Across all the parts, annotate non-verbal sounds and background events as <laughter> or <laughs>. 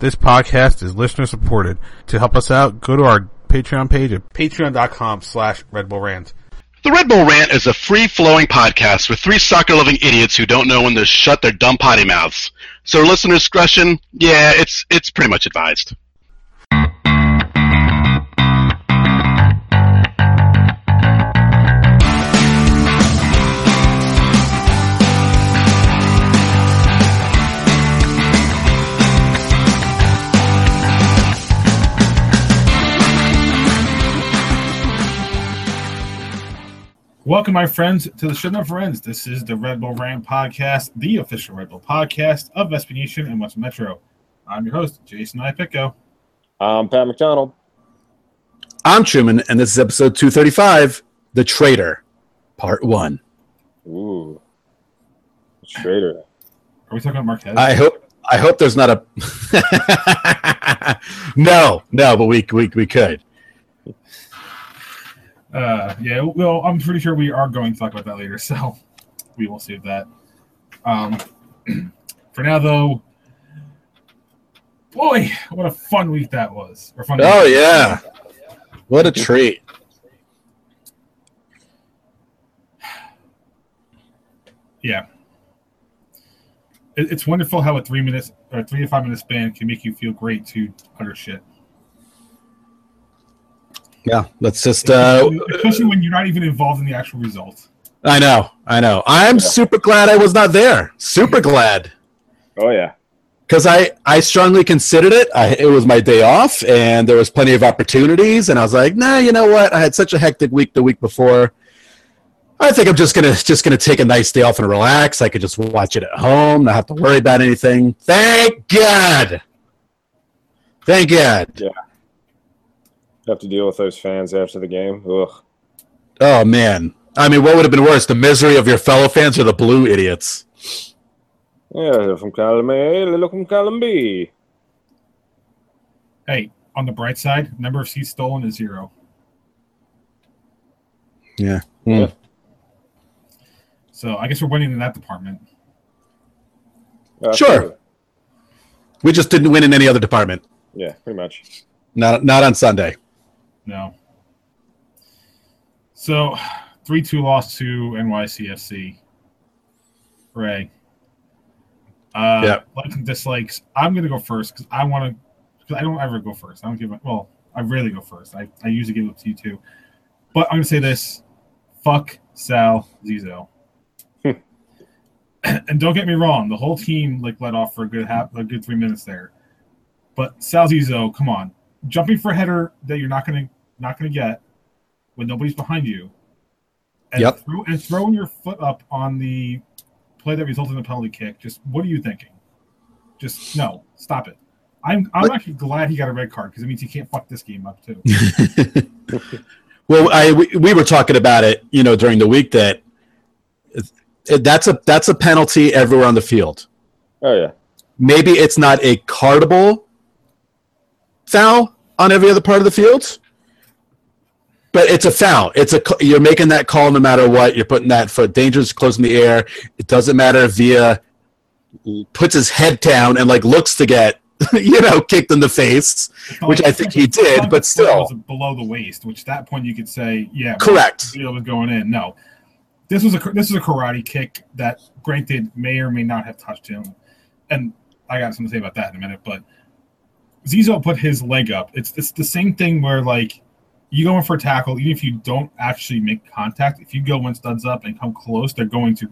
This podcast is listener supported. To help us out, go to our Patreon page at patreon.com slash Red Bull Rant. The Red Bull Rant is a free-flowing podcast with three soccer-loving idiots who don't know when to shut their dumb potty mouths. So listener discretion, yeah, it's it's pretty much advised. Welcome, my friends, to the Should Know Friends. This is the Red Bull Rant Podcast, the official Red Bull podcast of Vespa and West Metro. I'm your host, Jason Ipico. I'm Pat McDonald. I'm Truman, and this is episode 235 The Traitor, Part 1. Ooh. Traitor. Are we talking about Marquez? I hope. I hope there's not a <laughs> no, no, but we we, we could. Uh, yeah, well, I'm pretty sure we are going to talk about that later, <laughs> so we will save that. Um, <clears throat> for now, though, boy, what a fun week that was! Or fun Oh yeah, what a treat! <sighs> yeah. It, it's wonderful how a three minutes or three to five minute span can make you feel great to utter shit. Yeah, let's just. Uh, Especially when you're not even involved in the actual result. I know, I know. I'm super glad I was not there. Super glad. Oh yeah. because I I strongly considered it. I, it was my day off, and there was plenty of opportunities, and I was like, nah, you know what? I had such a hectic week the week before. I think I'm just gonna just gonna take a nice day off and relax. I could just watch it at home, not have to worry about anything. Thank God. Thank God. Have to deal with those fans after the game. Ugh. Oh man. I mean, what would have been worse, the misery of your fellow fans or the blue idiots? Yeah, they're from column A, they look from column B. Hey, on the bright side, number of seats stolen is zero. Yeah. Yeah. So I guess we're winning in that department. Uh, Sure. We just didn't win in any other department. Yeah, pretty much. Not not on Sunday. No. So, three two loss to NYCFC. Ray. Uh, Yeah. Likes and dislikes. I'm gonna go first because I want to. Because I don't ever go first. I don't give. a- Well, I rarely go first. I, I usually give it to you too. But I'm gonna say this: fuck Sal Zizzo. <laughs> and don't get me wrong, the whole team like let off for a good half, a good three minutes there. But Sal Zizzo, come on, jumping for a header that you're not gonna not gonna get when nobody's behind you. And Yep. Throw, and throwing your foot up on the play that resulted in a penalty kick. Just what are you thinking? Just no, stop it. I'm I'm But- actually glad he got a red card because it means he can't fuck this game up too. <laughs> well, I we, we were talking about it, you know, during the week that that's a that's a penalty everywhere on the field. Oh yeah. Maybe it's not a cardable foul on every other part of the field, but it's a foul. It's a you're making that call no matter what. You're putting that foot dangerous close in the air. It doesn't matter if Villa puts his head down and like looks to get <laughs> you know kicked in the face. Which I think he did, but still. was below the waist. Which at that point you could say, yeah, Correct. It was going in. No, this was a this is a karate kick that, granted, may or may not have touched him, and I got something to say about that in a minute. But Zizzo put his leg up. It's it's the same thing where like you go in for a tackle, even if you don't actually make contact. If you go when studs up and come close, they're going to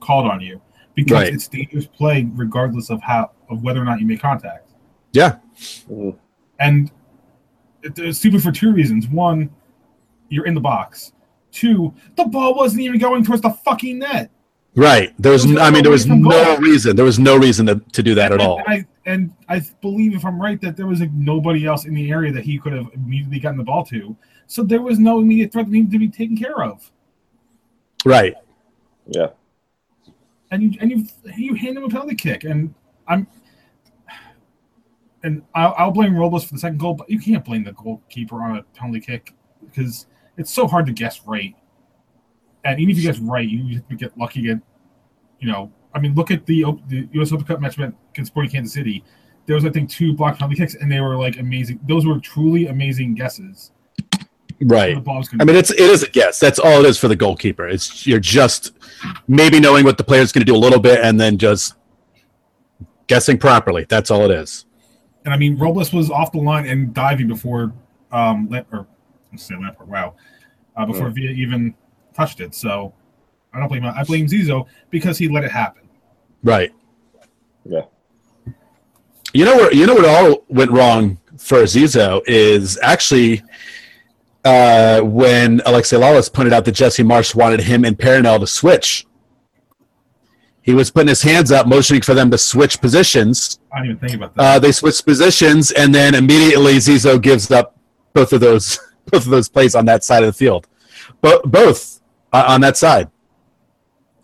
call it on you because Right. it's dangerous play regardless of how of whether or not you make contact. Yeah, Mhm. And it's stupid for two reasons. One, you're in the box. Two, the ball wasn't even going towards the fucking net. Right. There was It was I mean there was no goal. reason. There was no reason to, to do that at and, all. And I, and I believe, if I'm right, that there was like nobody else in the area that he could have immediately gotten the ball to. So there was no immediate threat that needed to be taken care of. Right. Yeah. and you and you you hand him a penalty kick, and I'm and I'll, I'll blame Robles for the second goal, but you can't blame the goalkeeper on a penalty kick because it's so hard to guess right. And even if you guess right, you get lucky. Get you know, I mean, look at the the U.S. Open Cup match against Sporting Kansas City. there was I think two block penalty kicks, and they were like amazing. Those were truly amazing guesses. Right. The ball was I mean, it's it is a guess. That's all it is for the goalkeeper. It's you're just maybe knowing what the player's going to do a little bit, and then just guessing properly. That's all it is. and I mean Robles was off the line and diving before um Lamp or let's say Lampard. Wow, uh, before Villa even touched it. So I don't blame I blame Zizzo because he let it happen. Right. Yeah. You know where you know what all went wrong for Zizzo is actually uh, when Alexi Lalas pointed out that Jesse Marsch wanted him and Perinel to switch. He was putting his hands up, motioning for them to switch positions. I didn't even think about that. Uh, they switched positions, and then immediately Zizzo gives up both of those <laughs> both of those plays on that side of the field, Bo- both Uh, on that side.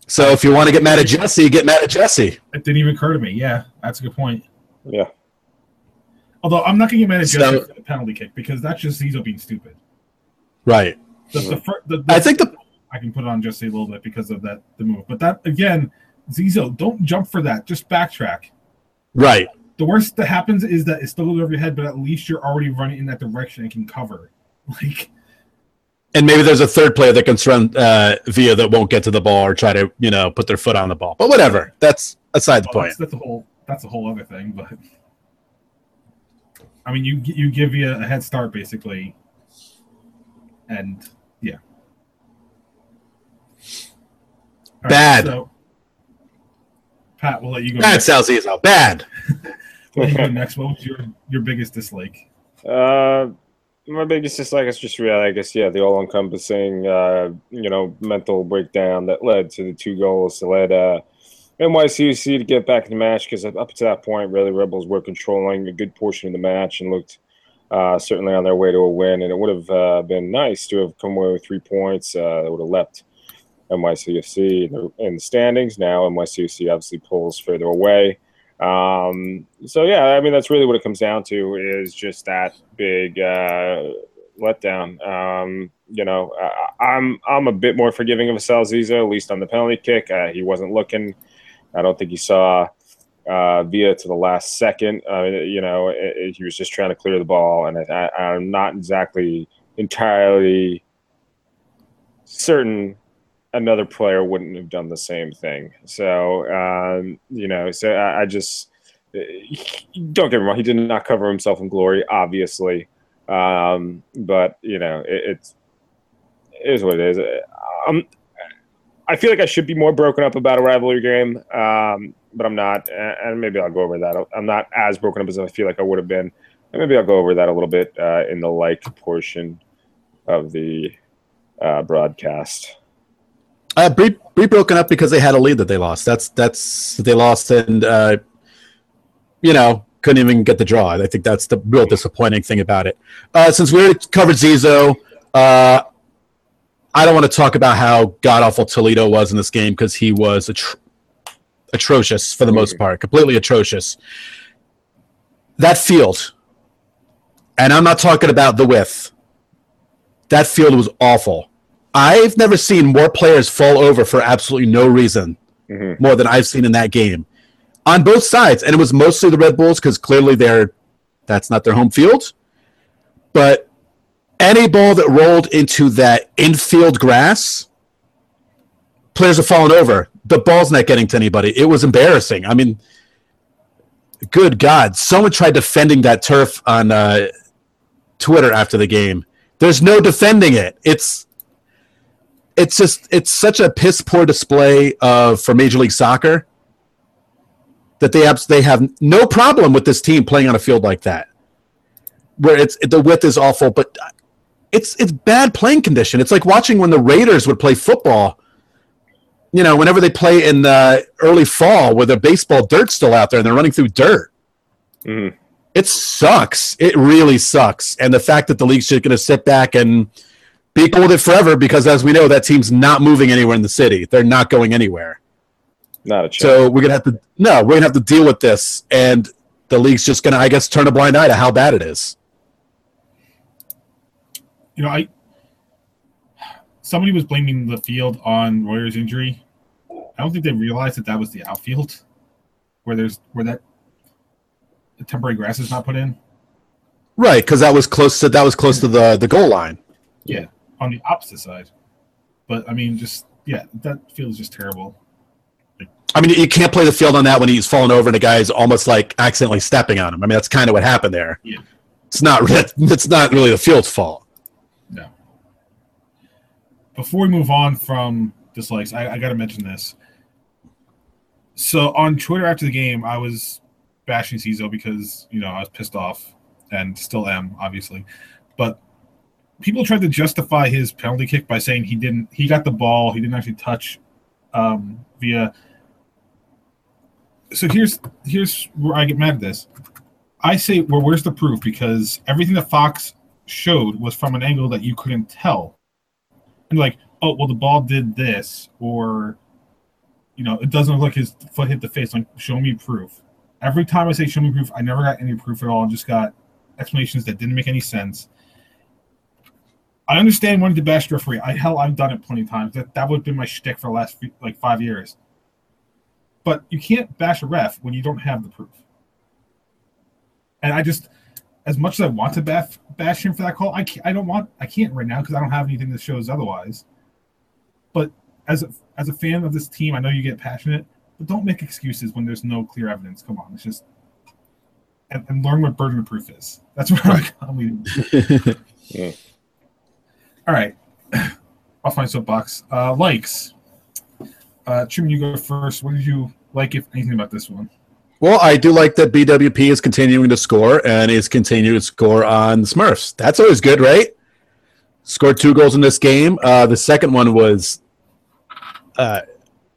So if you want to get mad at Jesse, get mad at Jesse. it didn't even occur to me. Yeah, that's a good point. Yeah. Although I'm not gonna get mad at So- Jesse for the penalty kick because that's just Zizzo being stupid. Right. The, the, fir- the, the I think the I can put it on Jesse a little bit because of that the move. But that again, Zizzo, don't jump for that. Just backtrack. right. The worst that happens is that it still goes over your head, but at least you're already running in that direction and can cover. <laughs> Like and maybe there's a third player that can run uh, via that won't get to the ball or try to you know put their foot on the ball. But whatever, that's aside the well, point. that's, that's a whole that's a whole other thing. But I mean, you you give you a head start basically, and yeah. All Bad. so, Pat, we'll let you go. Bad next. Sal Zizzo, bad. <laughs> We'll let you go <laughs> next. What was your your biggest dislike? Uh, my biggest dislike is just really, I guess, yeah, the all-encompassing, uh, you know, mental breakdown that led to the two goals that led uh, NYCFC to get back in the match because up to that point, really, Rebels were controlling a good portion of the match and looked uh, certainly on their way to a win. And it would have uh, been nice to have come away with three points. Uh, that would have leapt NYCFC in the, in the standings. Now NYCFC obviously pulls further away. Um, so yeah, I mean that's really what it comes down to is just that big uh, letdown. Um, you know, I, I'm I'm a bit more forgiving of Sal Zizzo, at least on the penalty kick. Uh, he wasn't looking. I don't think he saw uh, Villa to the last second. Uh, you know, it, it- he was just trying to clear the ball, and I, I'm not exactly entirely certain another player wouldn't have done the same thing. So, um, you know, so I, I just don't get me wrong. He did not cover himself in glory, obviously. Um, but you know, it, it's it is what it is. Um, I feel like I should be more broken up about a rivalry game, um, but I'm not, and and maybe I'll go over that. I'm not as broken up as I feel like I would have been. And maybe I'll go over that a little bit uh, in the like portion of the uh, broadcast. Uh, Bree, broken up because they had a lead that they lost. That's that's they lost and uh, you know couldn't even get the draw. I think that's the real disappointing thing about it. Uh, since we covered Zizzo, uh, I don't want to talk about how god awful Toledo was in this game because he was atro- atrocious for the most part, completely atrocious. That field, and I'm not talking about the width. That field was awful. I've never seen more players fall over for absolutely no reason Mhm. more than I've seen in that game on both sides. And it was mostly the Red Bulls because clearly they're that's not their home field. But any ball that rolled into that infield grass, players are falling over. The ball's not getting to anybody. It was embarrassing. I mean, good God. Someone tried defending that turf on uh, Twitter after the game. There's no defending it. It's it's just it's such a piss poor display of for Major League Soccer that they abs- they have no problem with this team playing on a field like that, where it's the width is awful, but it's it's bad playing condition. It's like watching when the Raiders would play football. You know, whenever they play in the early fall, where the baseball dirt's still out there and they're running through dirt. Mhm. It sucks. It really sucks. And the fact that the league's just going to sit back and be cool with it forever because, as we know, that team's not moving anywhere in the city. They're not going anywhere. Not a chance. So we're gonna have to no, we're gonna have to deal with this, and the league's just gonna, I guess, turn a blind eye to how bad it is. You know, I somebody was blaming the field on Royer's injury. I don't think they realized that that was the outfield, where there's where that the temporary grass is not put in. Right, because that was close to that was close to the the goal line. Yeah, on the opposite side. But I mean, just yeah, that feels just terrible. I mean, you can't play the field on that when he's falling over and the guy's almost like accidentally stepping on him. I mean, that's kind of what happened there. Yeah. It's not it's not really the field's fault. No. Before we move on from dislikes, I, I got to mention this. So on Twitter after the game, I was bashing Zizzo because you know I was pissed off and still am, obviously. But people tried to justify his penalty kick by saying he didn't. He got the ball. He didn't actually touch um, Villa. So here's here's where I get mad at this. I say, well, where's the proof? Because everything that Fox showed was from an angle that you couldn't tell. And like, oh, well, the ball did this, or you know, it doesn't look like his foot hit the face. Like, show me proof. Every time I say show me proof, I never got any proof at all. and just got explanations that didn't make any sense. I understand wanting to bash the referee. I hell, I've done it plenty of times. That that would have been my shtick for the last few, like five years. But you can't bash a ref when you don't have the proof. And I just, as much as I want to bash, bash him for that call, I can't, I don't want I can't right now because I don't have anything that shows otherwise. But as a, as a fan of this team, I know you get passionate, but don't make excuses when there's no clear evidence. Come on, it's just and, and learn what burden of proof is. That's what I'm, <laughs> I'm leading. <laughs> Yeah. All right, off my soapbox. Uh, likes. Uh, Truman, you go first. What did you like, if anything, about this one? Well, I do like that BWP is continuing to score and is continuing to score on the Smurfs. That's always good, right? Scored two goals in this game. Uh, the second one was uh,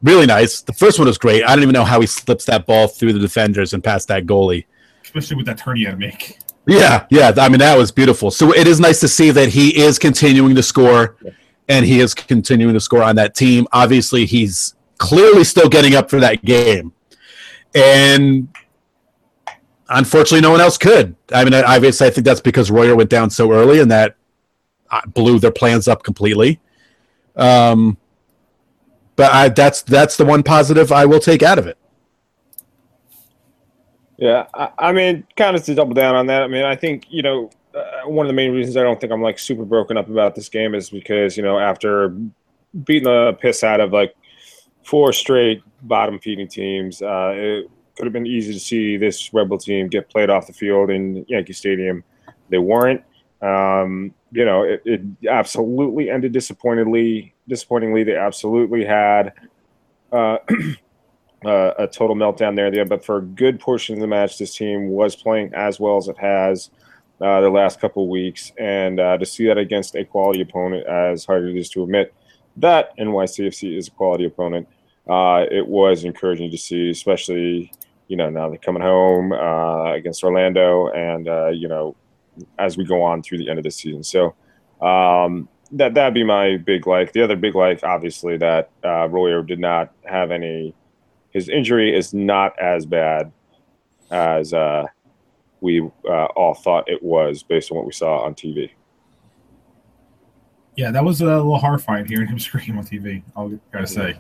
really nice. The first one was great. I don't even know how he slips that ball through the defenders and past that goalie. Especially with that turn he had to make. Yeah, yeah. I mean, that was beautiful. So it is nice to see that he is continuing to score and he is continuing to score on that team. Obviously, he's clearly still getting up for that game. And unfortunately, no one else could. I mean, obviously, I think that's because Royer went down so early and that uh, blew their plans up completely. Um, but I, that's that's the one positive I will take out of it. Yeah, I, I mean, kind of to double down on that. I mean, I think you know uh, one of the main reasons I don't think I'm like super broken up about this game is because you know after beating the piss out of like four straight bottom feeding teams, uh, it could have been easy to see this Rebel team get played off the field in Yankee Stadium. They weren't. Um, you know, it, it absolutely ended disappointingly. Disappointingly, they absolutely had. Uh, <clears throat> uh, a total meltdown there. there. But for a good portion of the match, this team was playing as well as it has uh, the last couple weeks. And uh, to see that against a quality opponent, as hard as it is to admit that NYCFC is a quality opponent, uh, it was encouraging to see, especially, you know, now they're coming home uh, against Orlando and, uh, you know, as we go on through the end of the season. So, um, that that'd be my big like. The other big like, obviously, that uh, Royer did not have any his injury is not as bad as uh, we uh, all thought it was based on what we saw on TV. Yeah, that was a little horrifying hearing him <laughs> scream on TV. I'll gotta say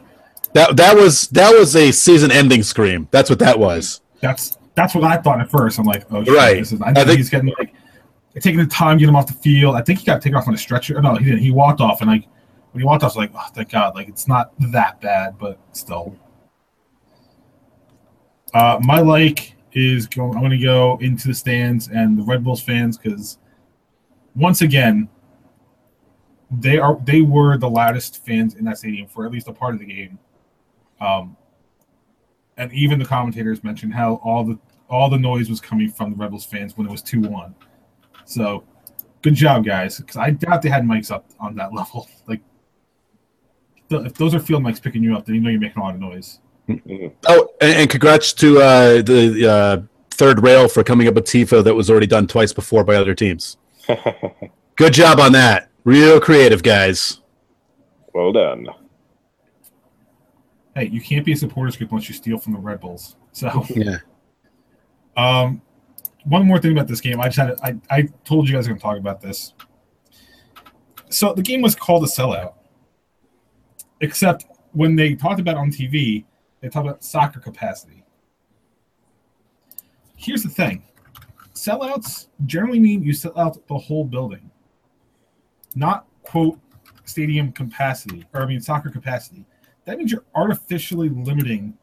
That that was that was a season-ending scream. That's what that was. that's that's what I thought at first. I'm like, oh, shit, Right. This is, I I think think- he's getting like taking the time, get him off the field. I think he got taken off on a stretcher. No, he didn't. He walked off, and like when he walked off, I was like, oh, thank God. Like it's not that bad, but still. Uh, my like is going. I'm going to go into the stands and the Red Bulls fans because once again, they are they were the loudest fans in that stadium for at least a part of the game. Um, and even the commentators mentioned how all the all the noise was coming from the Rebels fans when it was two one. So, good job, guys. Because I doubt they had mics up on that <laughs> level. Like, th- if those are field mics picking you up, then you know you're making a lot of noise. Oh, and, and congrats to uh, the uh, third rail for coming up with tifo that was already done twice before by other teams. <laughs> Good job on that. Real creative, guys. well done. Hey, you can't be a supporters group unless you steal from the Red Bulls. So, <laughs> Yeah. um, one more thing about this game. I just had I, I told you guys I'm going to talk about this. So the game was called a sellout, except when they talked about it on TV, they talked about soccer capacity. Here's the thing: sellouts generally mean you sell out the whole building, not quote stadium capacity or I mean soccer capacity. That means you're artificially limiting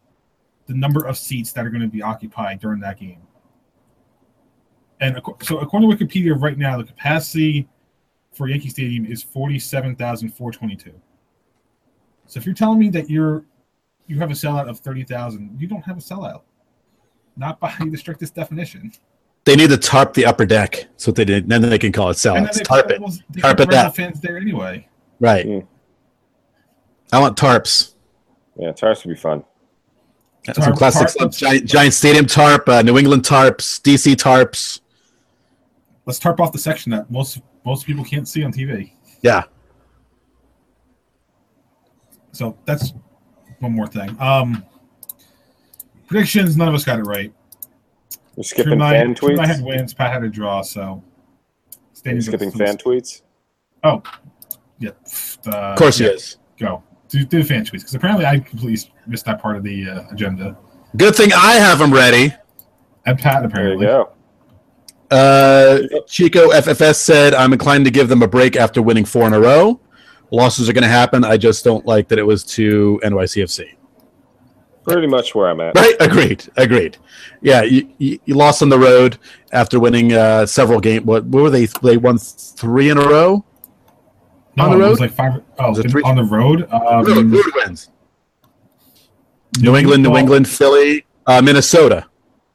the number of seats that are going to be occupied during that game. And so, according to Wikipedia, right now the capacity for Yankee Stadium is forty-seven thousand four twenty-two. So, if you're telling me that you're you have a sellout of thirty thousand, you don't have a sellout. Not by the strictest definition. They need to tarp the upper deck. That's what they did. Then they can call it And then sellouts. they Tarp it. they Tarp it that. fans there anyway. Right. Mm. I want tarps. Yeah, tarps would be fun. Some Tarp- classics tarp- like Giant, Giant Stadium tarp, uh, New England tarps, DC tarps. Let's tarp off the section that most most people can't see on TV. Yeah. So that's one more thing. Um, predictions. None of us got it right. You're skipping Truman- fan Truman tweets. had wins. Pat had a draw. So You're skipping still- fan tweets. Oh, yeah. Uh, Of course yeah, he is. Go do, do fan tweets because apparently I completely missed that part of the uh, agenda. Good thing I have them ready. And Pat There you apparently. go. Uh, Chico FFS said, I'm inclined to give them a break after winning four in a row. Losses are going to happen. I just don't like that it was to NYCFC. Pretty much where I'm at. Right? Agreed. Agreed. Yeah, you, you, you lost on the road after winning uh, several games. What, what were they? They won three in a row? No, On the it road? was like five. Oh, Was it three? on the road. Um, road, road wins. New England, New England, Philly, uh, Minnesota.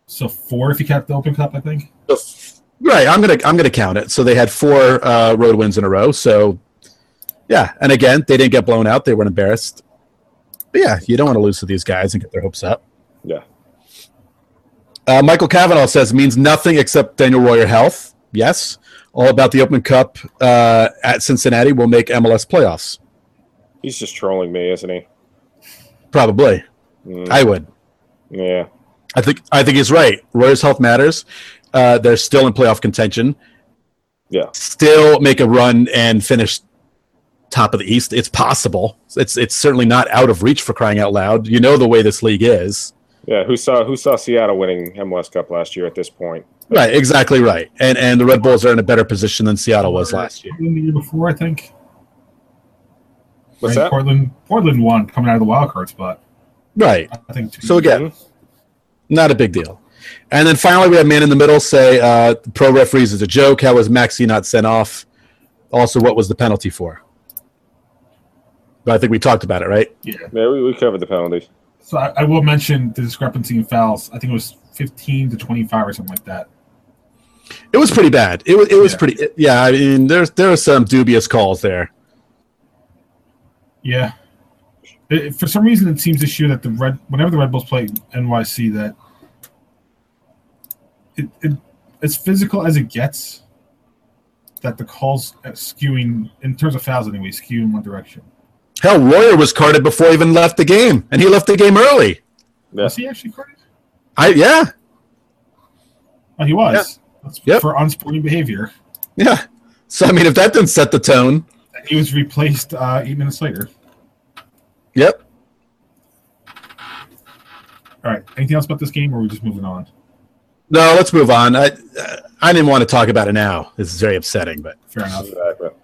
So four if you count the Open Cup, I think. Right, I'm gonna I'm gonna count it. So they had four uh, road wins in a row. So yeah, and again, they didn't get blown out. They weren't embarrassed. But yeah, you don't want to lose to these guys and get their hopes up. Yeah. Uh, Michael Cavanaugh says means nothing except Daniel Royer health. Yes, all about the Open Cup uh, at Cincinnati will make MLS playoffs. He's just trolling me, isn't he? Probably, Mm, I would. yeah. I think I think he's right. Royer's health matters. Uh, they're still in playoff contention. Yeah. Still make a run and finish top of the East. It's possible. It's it's certainly not out of reach for crying out loud. You know the way this league is. Yeah. Who saw who saw Seattle winning MLS Cup last year at this point? Right, exactly right. And and the Red Bulls are in a better position than Seattle was last year. The year before, I think. What's Right, that? Portland. Portland won coming out of the wild card spot. Right. I think. So again, not a big deal. And then finally, we have man in the middle say uh, pro referees is a joke. How was Maxi not sent off? Also, what was the penalty for? But I think we talked about it, right? yeah. Yeah, we, we covered the penalties. So I, I will mention the discrepancy in fouls. I think it was 15 to 25 or something like that. It was pretty bad. It was. It was Yeah. pretty. Yeah, I mean, there's there are some dubious calls there. Yeah. It- for some reason, it seems this year that the red, whenever the Red Bulls play NYC, that it, it as physical as it gets, that the calls skewing in terms of fouls anyway, skew in one direction. Hell, Royer was carded before he even left the game, and he left the game early. Yeah. Was he actually carded? I yeah Oh, he was. That's Yep. For unsporting behavior. yeah. So I mean, if that didn't set the tone, He was replaced uh, eight minutes later. yep. All right. Anything else about this game, or are we just moving on? No, let's move on. I I didn't want to talk about it now. This is very upsetting, but Fair enough. Exactly. All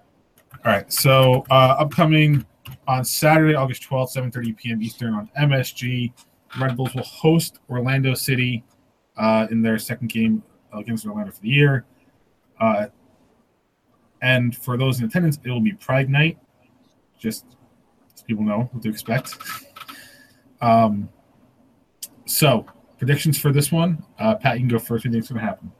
right. So uh, upcoming on Saturday, August 12th, 7:30 p.m. Eastern on MSG, Red Bulls will host Orlando City uh, in their second game against Orlando for the year. Uh, and for those in attendance, it will be Pride Night. Just so people know what to expect. Um, so predictions for this one, uh, Pat, you can go first. What do you think's going to happen?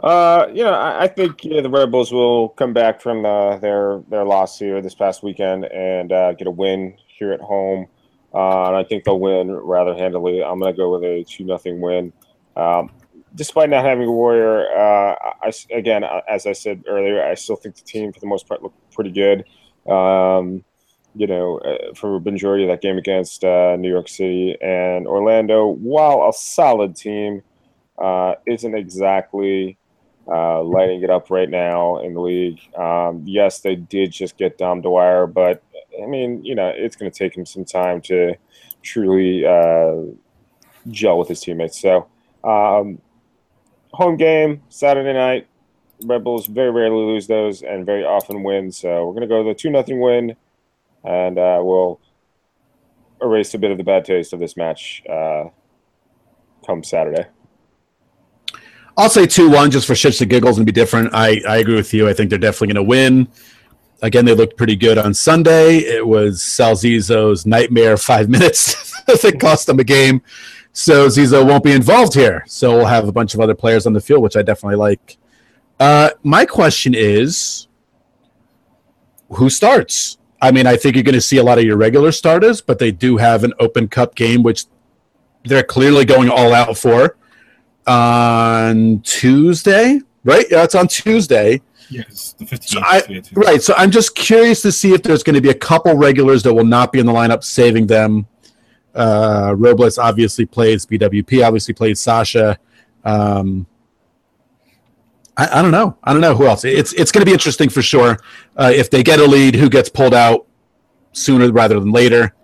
Uh, you know, I, I think yeah, the Red Bulls will come back from uh, their their loss here this past weekend and uh, get a win here at home. Uh, and I think they'll win rather handily. I'm going to go with a two nothing win. Um, despite not having a Royer, uh, I again, as I said earlier, I still think the team for the most part looked pretty good. Um, you know, uh, for a majority of that game against uh, New York City and Orlando, while a solid team, uh, isn't exactly uh, lighting it up right now in the league. Um, yes, they did just get Dom Dwyer, but I mean, you know, it's going to take him some time to truly uh, gel with his teammates. So, um, home game Saturday night. Red Bulls very rarely lose those and very often win. So we're gonna go with a two nothing win, and uh, we'll erase a bit of the bad taste of this match uh, come Saturday. I'll say 2 1 just for shits and giggles and be different. I, I agree with you. I think they're definitely going to win. Again, they looked pretty good on Sunday. It was Sal Zizzo's nightmare five <laughs> minutes that cost them a game. So Zizzo won't be involved here. So we'll have a bunch of other players on the field, which I definitely like. Uh, my question is who starts? I mean, I think you're going to see a lot of your regular starters, but they do have an open cup game, which they're clearly going all out for on Tuesday, right? Yeah, it's on Tuesday. Yeah, the 15th. So I, right. So I'm just curious to see if there's going to be a couple regulars that will not be in the lineup, saving them. Uh, Robles obviously plays BWP, obviously plays Sacha. Um, I, I, don't know. I don't know who else. It's it's going to be interesting for sure. Uh, if they get a lead, who gets pulled out sooner rather than later.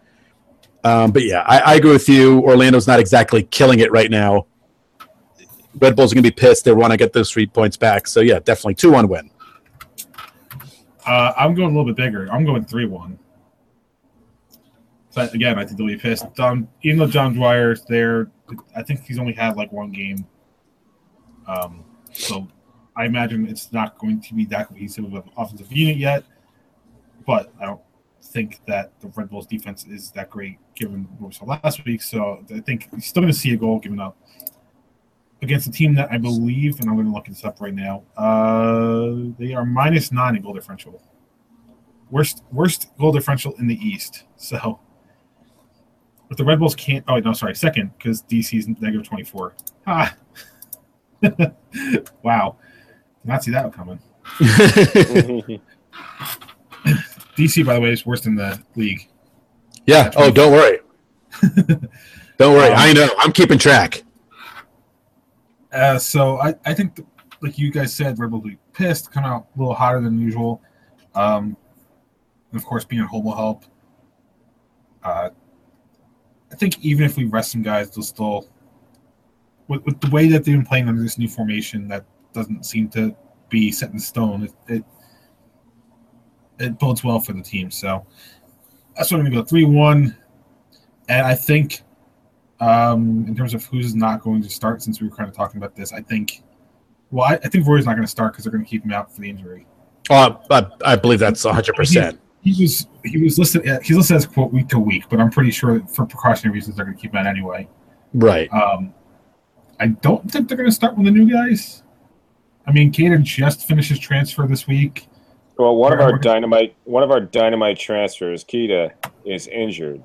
Um, but yeah, I, I agree with you. Orlando's not exactly killing it right now. Red Bulls are going to be pissed. They want to get those three points back. So yeah, definitely two one win. Uh, I'm going a little bit bigger. I'm going three one. But again, I think they'll be pissed. Um, even though Dom Dwyer's there, I think he's only had like one game. Um, so I imagine it's not going to be that cohesive of an offensive unit yet. But I don't think that the Red Bulls defense is that great given what we saw last week. So I think he's still going to see a goal given up against a team that I believe, and I'm going to look this up right now. Uh, they are minus nine in goal differential. Worst worst goal differential in the East. So if the Red Bulls can't, oh no, sorry, second because DC's negative twenty four. Ah, <laughs> wow, Did not see that coming. <laughs> DC, by the way, is worse than the league. Yeah. Oh, don't worry. <laughs> don't worry. Um, I know. I'm keeping track. Uh, so I, I think, like you guys said, Red Bull will be pissed, come out a little hotter than usual. Um, and of course, being at home will help. Uh, I think even if we rest some guys, they'll still, with, with the way that they've been playing under this new formation, that doesn't seem to be set in stone. It, it, it bodes well for the team. So that's what I'm going to go three one, and I think um, in terms of who's not going to start, since we were kind of talking about this, I think. Well, I, I think Roy's not going to start because they're going to keep him out for the injury. Oh, I, I believe that's 100. percent He was he was listed he's listed as quote week to week, but I'm pretty sure for precautionary reasons they're going to keep him out anyway. Right. Um, I don't think they're going to start with the new guys. I mean, Caden just finished his transfer this week. Well, one of our dynamite one of our dynamite transfers, Kita, is injured.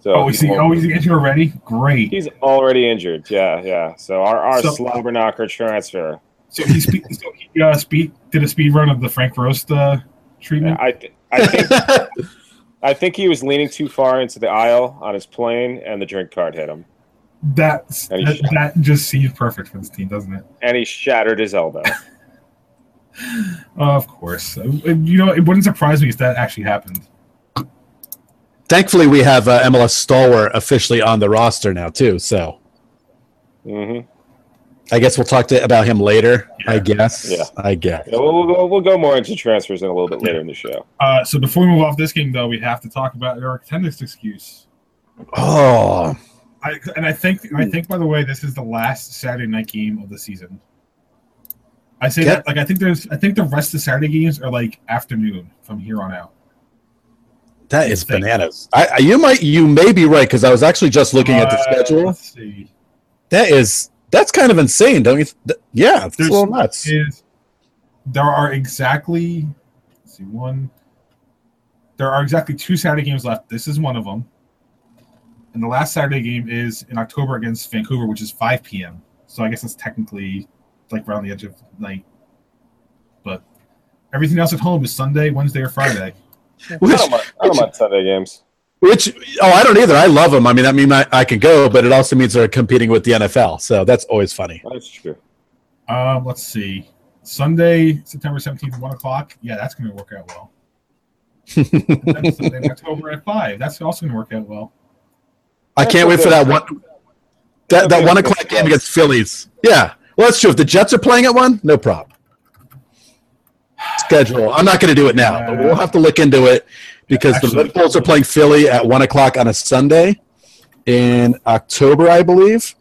So oh, is he? Oh, he's injured already. Great. He's already injured. Yeah, yeah. So our our so, slobber knocker transfer. So he, spe- so he uh, speed did a speed run of the Frank Roast uh, treatment. Yeah, I th- I think <laughs> I think he was leaning too far into the aisle on his plane, and the drink cart hit him. That's that, that just seems perfect for this team, doesn't it? And he shattered his elbow. <laughs> of course, you know it wouldn't surprise me if that actually happened. Thankfully, we have uh, MLS Stalwart officially on the roster now too. So, mm-hmm. I guess we'll talk to about him later. Yeah. I guess. Yeah. I guess. Yeah, we'll, we'll, we'll, go more into transfers in a little bit later in the show. Uh, so before we move off this game, though, we have to talk about Eric Tennis' excuse. Oh. I, and I think I think by the way, this is the last Saturday night game of the season. I say Get, that like I think there's I think the rest of the Saturday games are like afternoon from here on out. That is bananas. I, you might you may be right because I was actually just looking uh, at the schedule. Let's see. That is that's kind of insane, don't you? Th- yeah, it's There's, a little nuts. Is, there are exactly see one. There are exactly two Saturday games left. This is one of them. And the last Saturday game is in October against Vancouver, which is 5 p.m. So I guess it's technically like around the edge of night. But everything else at home is Sunday, Wednesday, or Friday. <laughs> Which, I don't, mind, I don't mind Sunday games. Which oh, I don't either. I love them. I mean, I mean, I, I can go, but it also means they're competing with the NFL, so that's always funny. That's true. Um, let's see. Sunday, September seventeenth, one o'clock. Yeah, that's going to work out well. <laughs> Sunday, October at five. That's also going to work out well. I can't wait for that one. That that one o'clock game against Phillies. Yeah. Well, that's true. If the Jets are playing at one, no problem. Schedule. I'm not going to do it now, but we'll have to look into it because the Actually- Red Bulls are playing Philly at one o'clock on a Sunday in October, I believe.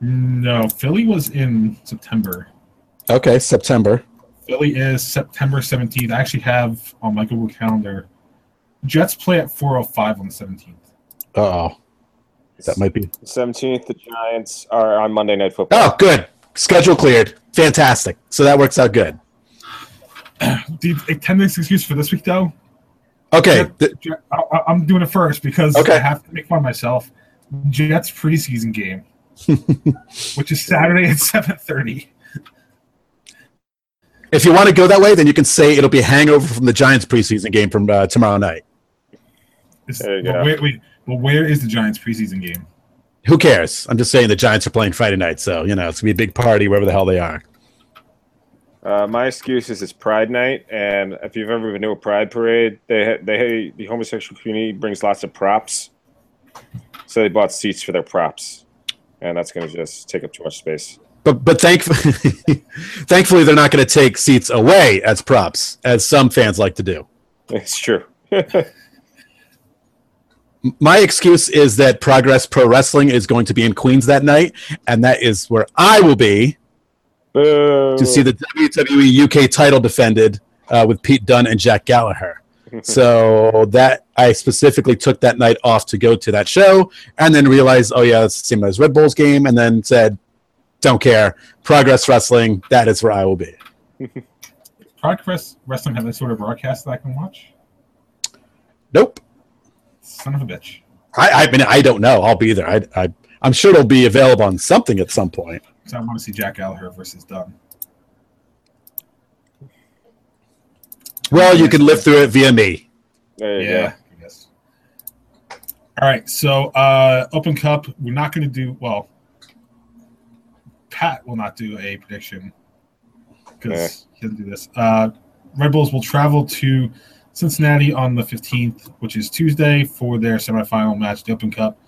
No, Philly was in September. Okay, September. Philly is September 17th. I actually have on my Google Calendar. Jets play at 4:05 on the 17th. Oh, that might be. Seventeenth, the Giants are on Monday Night Football. Oh, good. Schedule cleared. Fantastic. So that works out good. The attendance excuse for this week, though. Okay. th- Jet- I, I- I'm doing it first because Okay. I have to make fun of myself. Jets preseason game, <laughs> which is Saturday at 7:30. if you want to go that way, then you can say it'll be a hangover from the Giants preseason game from uh, tomorrow night. Is- There you but go. Wait, wait. Well, where is the Giants preseason game? Who cares? I'm just saying the Giants are playing Friday night, so you know it's gonna be a big party wherever the hell they are. Uh, my excuse is it's Pride Night, and if you've ever been to a Pride parade, they they the homosexual community brings lots of props, so they bought seats for their props, and that's going to just take up too much space. But but thankfully, <laughs> thankfully they're not going to take seats away as props, as some fans like to do. It's true. <laughs> My excuse is that Progress Pro Wrestling is going to be in Queens that night, and that is where I will be Boo. to see the WWE UK title defended uh, with Pete Dunne and Jack Gallagher. <laughs> so that I specifically took that night off to go to that show, and then realized, oh yeah, it's the same as Red Bulls game, and then said, don't care. Progress Wrestling, that is where I will be. <laughs> Progress Wrestling have any sort of broadcast that I can watch? Nope. Son of a bitch. I, I mean, I don't know. I'll be there. I, I, I'm sure it'll be available on something at some point. So I want to see Jack Gallagher versus Dunne. Well, you can live through it via me. there you Yeah, I guess. All right, so uh Open Cup, we're not going to do well. Pat will not do a prediction because he doesn't do this. Uh, Red Bulls will travel to Cincinnati on the 15th, which is Tuesday, for their semifinal match, the Open Cup.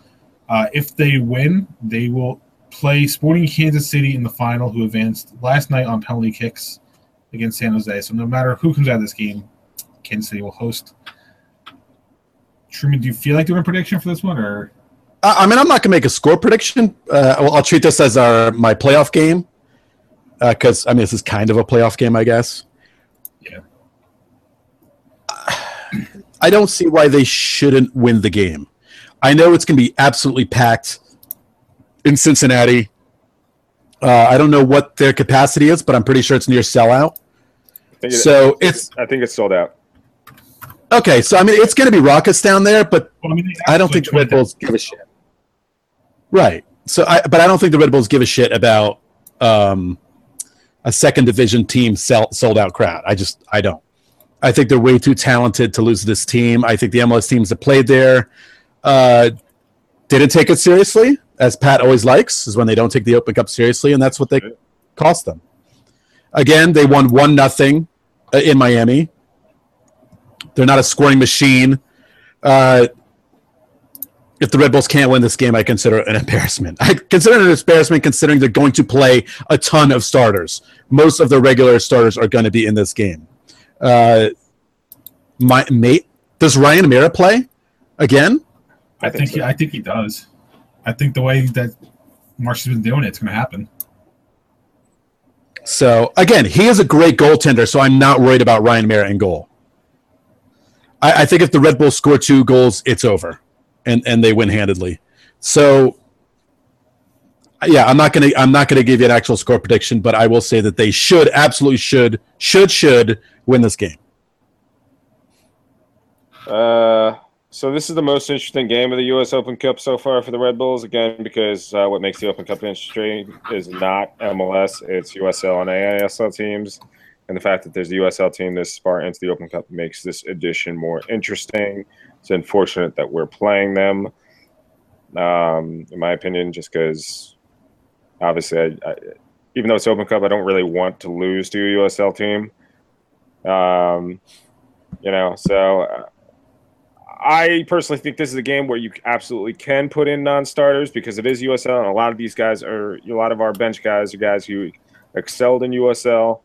Uh, if they win, they will play Sporting Kansas City in the final, who advanced last night on penalty kicks against San Jose. So no matter who comes out of this game, Kansas City will host. Truman, do you feel like doing a prediction for this one, or I I mean, I'm not going to make a score prediction. Uh, I'll, I'll treat this as our my playoff game because I mean, this is kind of a playoff game, I guess. Yeah. I don't see why they shouldn't win the game. I know it's going to be absolutely packed in Cincinnati. Uh, I don't know what their capacity is, but I'm pretty sure it's near sellout. I it, So it's I think it's sold out. okay. So I mean, it's going to be raucous down there, but well, I mean, I don't think the Red Bulls give a shit. Right. So I but I don't think the Red Bulls give a shit about um, a second division team sell, sold out crowd. I just I don't. I think they're way too talented to lose this team. I think the MLS teams that played there uh, didn't take it seriously, as Pat always likes, is when they don't take the Open Cup seriously, and that's what they cost them. Again, they won one nothing uh, in Miami. They're not a scoring machine. Uh, if the Red Bulls can't win this game, I consider it an embarrassment. I consider it an embarrassment considering they're going to play a ton of starters. Most of the regular starters are going to be in this game. Uh, my mate, does Ryan Meara play again? I think he, I think he does. I think the way that Marsch has been doing it, it's going to happen. So again, he is a great goaltender, so I'm not worried about Ryan Meara in goal. I, I think if the Red Bulls score two goals, it's over, and and they win handedly. So yeah, I'm not gonna I'm not gonna give you an actual score prediction, but I will say that they should absolutely should should should win this game. Uh, so this is the most interesting game of the U.S. Open Cup so far for the Red Bulls. Again, because uh, what makes the Open Cup interesting is not MLS; it's USL and NASL teams, and the fact that there's a USL team this far into the Open Cup makes this edition more interesting. It's unfortunate that we're playing them, um, in my opinion, just because obviously, I, I, even though it's Open Cup, I don't really want to lose to a USL team. Um, you know, so. Uh, I personally think this is a game where you absolutely can put in non-starters because it is USL, and a lot of these guys are a lot of our bench guys are guys who excelled in USL.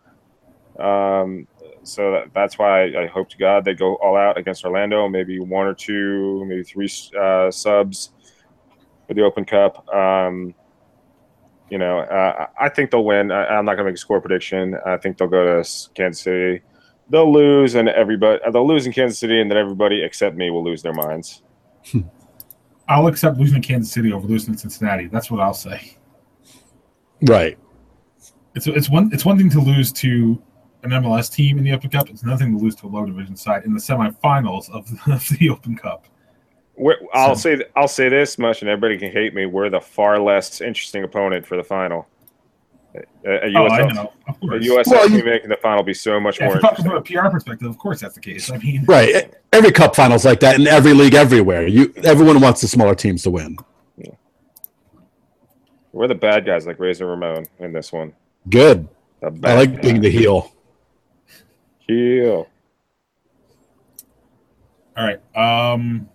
Um, so that, that's why I, I hope to God they go all out against Orlando. Maybe one or two, maybe three uh, subs for the Open Cup. Um, you know, uh, I think they'll win. I, I'm not going to make a score prediction. I think they'll go to Kansas City. They'll lose, and everybody they'll lose in Kansas City, and then everybody except me will lose their minds. Hmm. I'll accept losing to Kansas City over losing to Cincinnati. That's what I'll say. Right. It's it's one it's one thing to lose to an MLS team in the Open Cup. It's another thing to lose to a low division side in the semifinals of the, <laughs> of the Open Cup. We're, I'll So- say I'll say this much, and everybody can hate me. We're the far less interesting opponent for the final. A, US, Oh, USL, I know. Of a course. USL Well, you- making the final be so much Yeah, more if you're talking interesting. from a PR perspective, of course that's the case. I mean, Right. Every cup finals like that in every league everywhere. You everyone wants the smaller teams to win. Yeah. We're the bad guys, like Razor Ramon in this one. Good. I bad like being the heel. heel. all right. Um,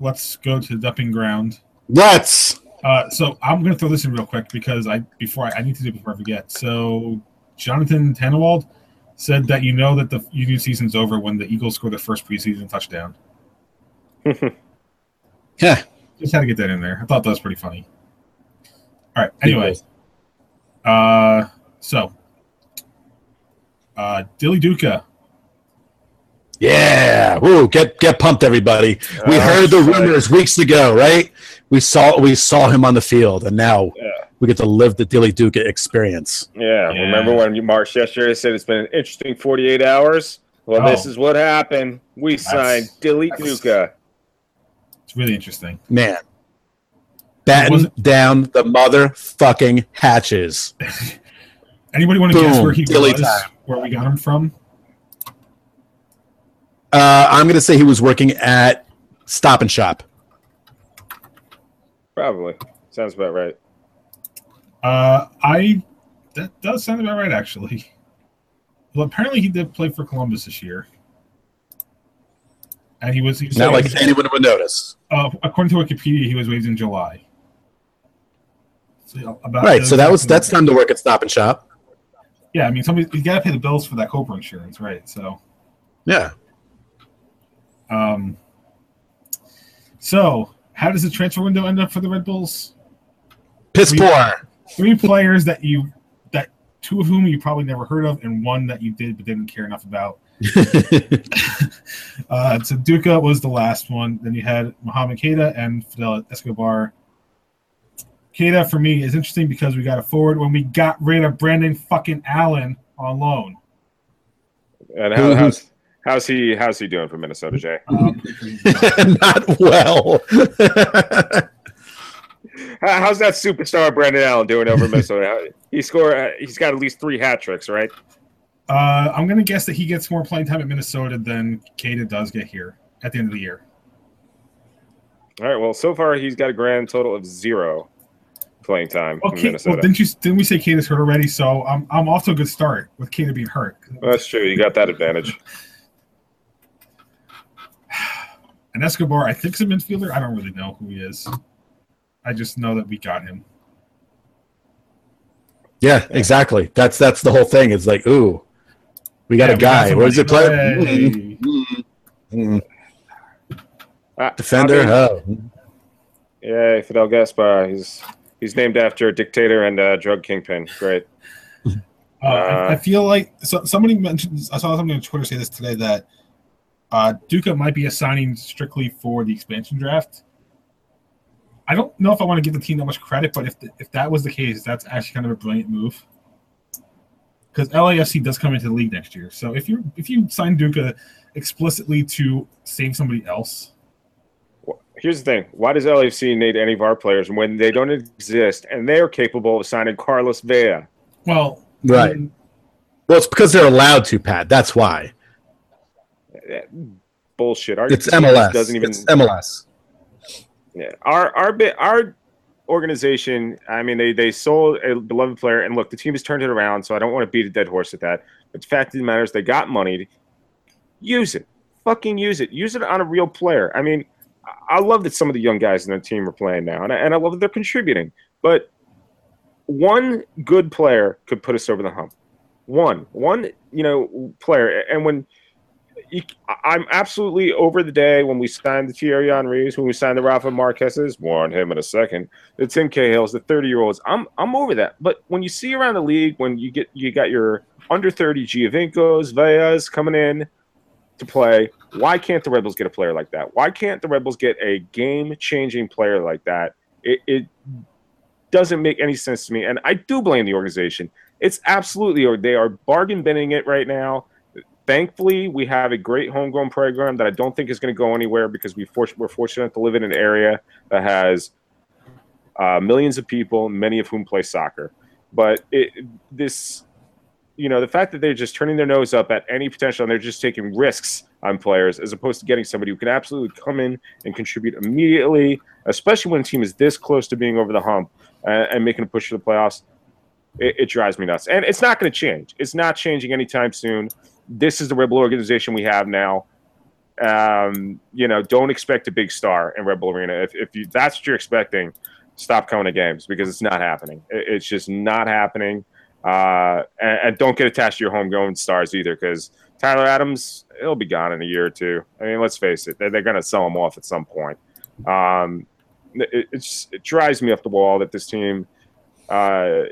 let's go to the dumping ground. Let's. Uh, so I'm going to throw this in real quick because I before I, I need to do it before I forget. So Jonathan Tannenwald said that you know that the union season's over when the Eagles score the first preseason touchdown. <laughs> Yeah. Just had to get that in there. I thought that was pretty funny. All right. Anyway, uh, so uh, Dilly Duka. Yeah. Woo, get get pumped, everybody. We Oh, heard the shit. rumors weeks ago, right? We saw we saw him on the field, and now Yeah. we get to live the Dilly Duka experience. Yeah, Yeah. remember when you Marsch yesterday said it's been an interesting 48 hours? Well, Oh. this is what happened. We signed Dilly that's- Duka. It's really interesting. Man. Batten down the motherfucking hatches. <laughs> Anybody want to guess where he Dilly was? time. Where we got him from? Uh, I'm going to say he was working at Stop and Shop. Probably. Sounds about right. Uh, I that does sound about right, actually. Well, apparently he did play for Columbus this year, and he was. He was Not like anyone would notice. uh, according to Wikipedia, he was waived in July. So, about Right. So that was that's time to work at Stop and Shop. Yeah, I mean, somebody you got to pay the bills for that Cobra insurance, right? So, Yeah. Um, so how does the transfer window end up for the Red Bulls? Piss We- poor. Three players that you that two of whom you probably never heard of, and one that you did but didn't care enough about. <laughs> Uh, so Duka was the last one. Then you had Mohamed Keita and Fidel Escobar. Keita for me is interesting because we got a forward when we got rid of Brandon fucking Allen on loan. And how, how's how's he how's he doing for Minnesota, Jay? <laughs> Um, Not well. <laughs> How's that superstar Brandon Allen doing over Minnesota? He scored. uh, He's got at least three hat tricks, right? uh, I'm gonna guess that he gets more playing time at Minnesota than Keita does get here at the end of the year. All right. Well, so far he's got a grand total of zero playing time in Minnesota. well, didn't you didn't we say Keita's hurt already? So I'm I'm off to a good start with Keita being hurt. That's true. You got that advantage. <laughs> And Escobar, I think, is a midfielder. I don't really know who he is. I just know that we got him. yeah, exactly. That's that's the whole thing. It's like, ooh, we got Yeah, a we got guy. Where's it play? somebody. Mm, mm, mm. Uh, Defender. I mean, Oh. yeah, Fidel Gaspar. He's he's named after a dictator and a drug kingpin. Great. Uh, I, Uh, I feel like so, somebody mentioned. I saw somebody on Twitter say this today that uh, Duka might be assigning strictly for the expansion draft. I don't know if I want to give the team that much credit, but if if that was the case, that's actually kind of a brilliant move. Because LAFC does come into the league next year, so if you if you sign Duka explicitly to save somebody else, Here's the thing: Why does LAFC need any of our players when they don't exist and they are capable of signing Carlos Vela? well, Right. I mean, Well, it's because they're allowed to, Pat. That's why. Bullshit. Our It's MLS. Doesn't even. It's MLS. Yeah, our our bit our organization. I mean, they they sold a beloved player, and look, the team has turned it around. So I don't want to beat a dead horse at that. But the fact of the matter is, they got money. Use it. fucking use it. Use it on a real player. I mean, I- love that some of the young guys in the team are playing now, and I, and I love that they're contributing. But one good player could put us over the hump. One, one, you know, player. And when you, I'm absolutely over the day when we signed the Thierry Henrys, when we signed the Rafa Marquez's, more on him in a second. The Tim Cahill's, the 30 year olds. I'm I'm over that. But when you see around the league, when you get you got your under 30 Giovincos, Velas coming in to play, why can't the Rebels get a player like that? Why can't the Rebels get a game changing player like that? It, it doesn't make any sense to me. And I do blame the organization. It's absolutely, or they are bargain binning it right now. Thankfully, we have a great homegrown program that I don't think is going to go anywhere because we for, we're fortunate to live in an area that has uh, millions of people, many of whom play soccer. But it, this, you know, the fact that they're just turning their nose up at any potential and they're just taking risks on players as opposed to getting somebody who can absolutely come in and contribute immediately, especially when a team is this close to being over the hump and, and making a push to the playoffs. It, it drives me nuts, and it's not going to change. It's not changing anytime soon. This is the Red Bull organization we have now. Um, you know, don't expect a big star in Red Bull Arena. If, if you, that's what you're expecting, stop coming to games because it's not happening. It, it's just not happening. Uh, and, and don't get attached to your homegrown stars either because Tyler Adams, he'll be gone in a year or two. I mean, let's face it, they're, they're going to sell him off at some point. Um, it, it's, it drives me up the wall that this team uh,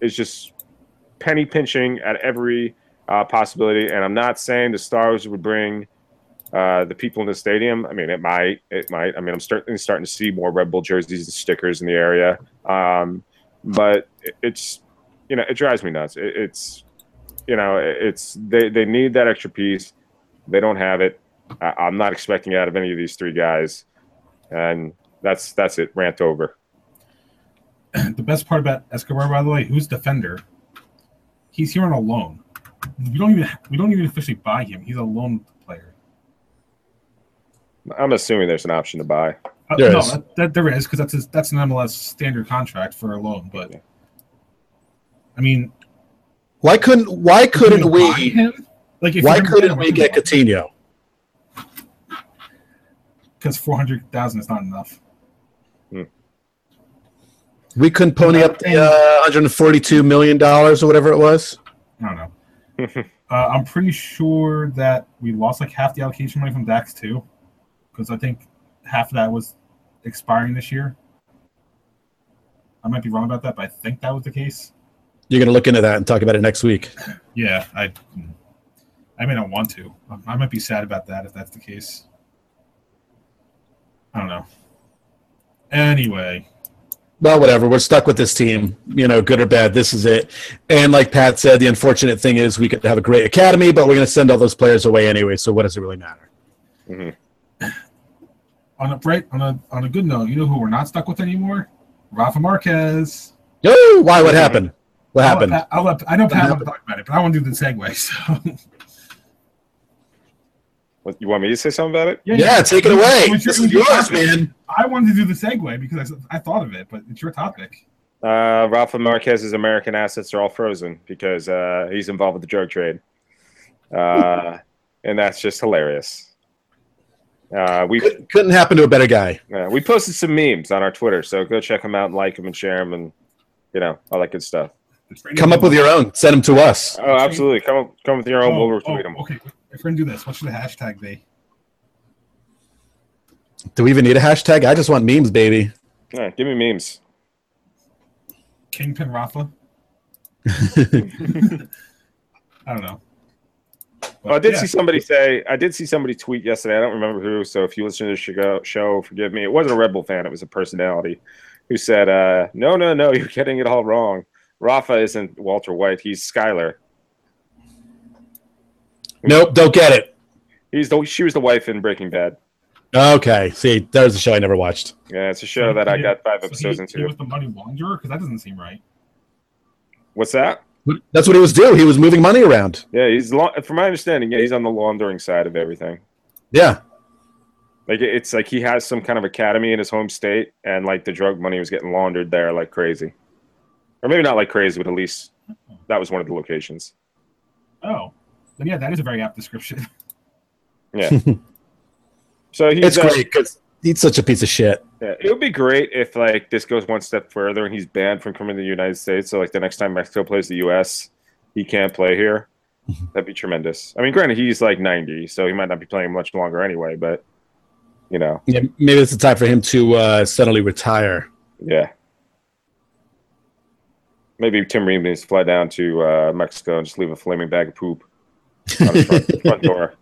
is just penny pinching at every uh, possibility. And I'm not saying the Stars would bring uh, the people in the stadium. I mean, it might, it might. I mean, I'm starting starting to see more Red Bull jerseys and stickers in the area. Um, but it, it's, you know, it drives me nuts. It, it's, you know, it's they they need that extra piece. They don't have it. I, I'm not expecting out of any of these three guys, and that's that's it. Rant over. <clears throat> the best part about Escobar, by the way, who's defender? He's here on a loan. We don't even we don't even officially buy him. He's a loan player. I'm assuming there's an option to buy. Uh, There no, is. That, that there is because that's his, that's an MLS standard contract for a loan. But Yeah. I mean, Why couldn't Why couldn't buy we? him? Like, if Why couldn't we get Coutinho? Because four hundred thousand is not enough. We couldn't pony up the uh, 142 million dollars or whatever it was. I don't know. <laughs> uh, I'm pretty sure that we lost like half the allocation money from Dax too, because I think half of that was expiring this year. I might be wrong about that, but I think that was the case. You're gonna look into that and talk about it next week. <laughs> Yeah, I I may not want to. I might be sad about that if that's the case. I don't know. Anyway, Well, whatever. We're stuck with this team. You know, good or bad, this is it. And like Pat said, the unfortunate thing is we could have a great academy, but we're going to send all those players away anyway. So what does it really matter? Mm-hmm. on a bright on a on a good note, you know who we're not stuck with anymore? Rafa Marquez. Oh, why? What happened? What I'll happened? let Pat- I'll let, I know Pat happened? wants to talk about it, but I want to do the segue. <laughs> So What, you want me to say something about it? Yeah, take it away. It's your- This is yours, man. I wanted to do the segue because I, I thought of it, but it's your topic. Uh, Rafa Marquez's American assets are all frozen because uh, he's involved with the drug trade, uh, and that's just hilarious. Uh, we Couldn't, couldn't happen to a better guy. uh, we posted some memes on our Twitter, so go check them out and like them and share them, and you know all that good stuff. Come up with your own. Send them to us. Oh, absolutely! Come up, come with your own. Oh, we'll oh, retweet them. okay, if we're gonna do this, what should the hashtag be? Do we even need a hashtag? I just want memes, baby. Yeah, give me memes. Kingpin Rafa. <laughs> I don't know. Well, I did yeah. see somebody say, I did see somebody tweet yesterday. I don't remember who. So if you listen to the show, show forgive me. It wasn't a Red Bull fan. It was a personality who said, uh, "No, no, no, <laughs> you're getting it all wrong. Rafa isn't Walter White. He's Skyler. Nope, don't get it. He's the she was the wife in Breaking Bad. Okay, see, there's a show I never watched. Yeah, it's a show that I got five So episodes he, into. He was the money launderer because that doesn't seem right. What's that? That's what he was doing. He was moving money around. Yeah, he's from my understanding. Yeah, he's on the laundering side of everything. Yeah. Like it's like he has some kind of academy in his home state, and like the drug money was getting laundered there like crazy, or maybe not like crazy, but at least that was one of the locations. Oh, then yeah, that is a very apt description. Yeah. <laughs> so he's It's uh, great because he's such a piece of shit. Yeah, it would be great if like this goes one step further and he's banned from coming to the United States. So like the next time Mexico plays the U.S., he can't play here. <laughs> That'd be tremendous. I mean, granted, he's like 90, so he might not be playing much longer anyway. But you know, Yeah, maybe it's the time for him to uh, suddenly retire. yeah. Maybe Tim Ream needs to fly down to uh, Mexico and just leave a flaming bag of poop on his front, front <laughs> door.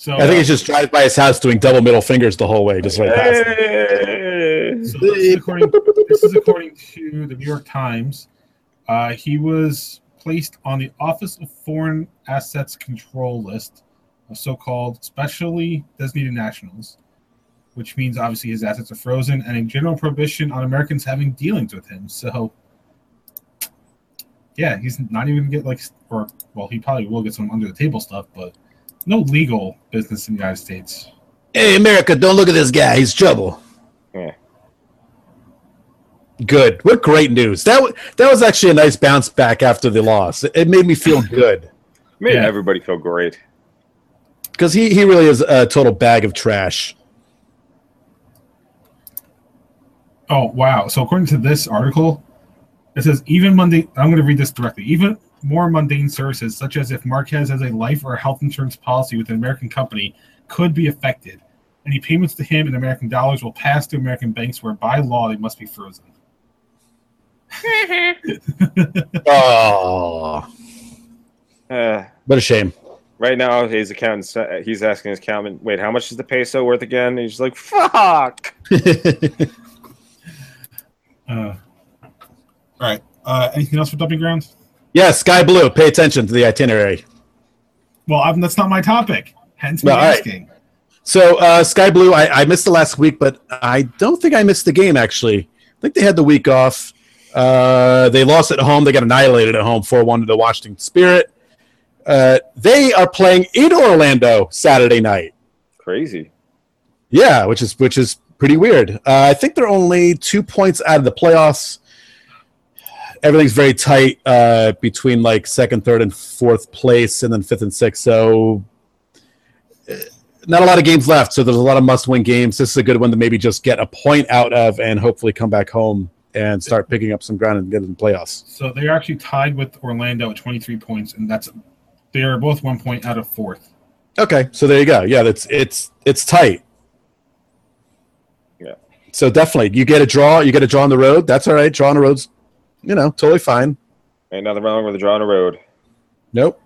So I think he just drives by his house doing double middle fingers the whole way, just him. Hey! So this is according, this is according to the New York Times. Uh, he was placed on the Office of Foreign Assets Control list of so-called specially designated nationals, which means obviously his assets are frozen, and a general prohibition on Americans having dealings with him. So, yeah, he's not even get like, or well, he probably will get some under the table stuff, but no legal business in the United States. Hey, America, don't look at this guy. He's trouble. Yeah. Good. What great news. That, w- that was actually a nice bounce back after the loss. It, it made me feel good Made Yeah. everybody feel great. because he, he really is a total bag of trash. Oh wow! So according to this article, it says even mundane. I'm going to read this directly. Even more mundane services, such as if Marquez has a life or health insurance policy with an American company, could be affected. Any payments to him in American dollars will pass to American banks, where by law they must be frozen. <laughs> Oh, Uh, what a shame. Right now, his accountant uh, he's asking his accountant, "Wait, how much is the peso worth again?" And he's like, "Fuck." <laughs> Uh, all right. Uh, anything else for dumping grounds? Yeah, Sky Blue. Pay attention to the itinerary. Well, I'm, that's not my topic. Hence me No, all right. asking. So uh, Sky Blue, I, I missed the last week, but I don't think I missed the game. Actually, I think they had the week off. Uh, they lost at home. They got annihilated at home, four one to the Washington Spirit. Uh, they are playing in Orlando Saturday night. Crazy. Yeah, which is which is pretty weird. Uh, I think they're only two points out of the playoffs. Everything's very tight uh, between like second, third, and fourth place, and then fifth and sixth. So, uh, not a lot of games left. So there's a lot of must-win games. This is a good one to maybe just get a point out of, and hopefully come back home and start picking up some ground and get in the playoffs. So they are actually tied with Orlando at 23 points, and that's they are both one point out of fourth. Okay, so there you go. Yeah, that's it's it's tight. Yeah. So definitely, you get a draw. You get a draw on the road. That's all right. Draw on the road's, you know, totally fine. Ain't nothing wrong with a draw on a road. Nope.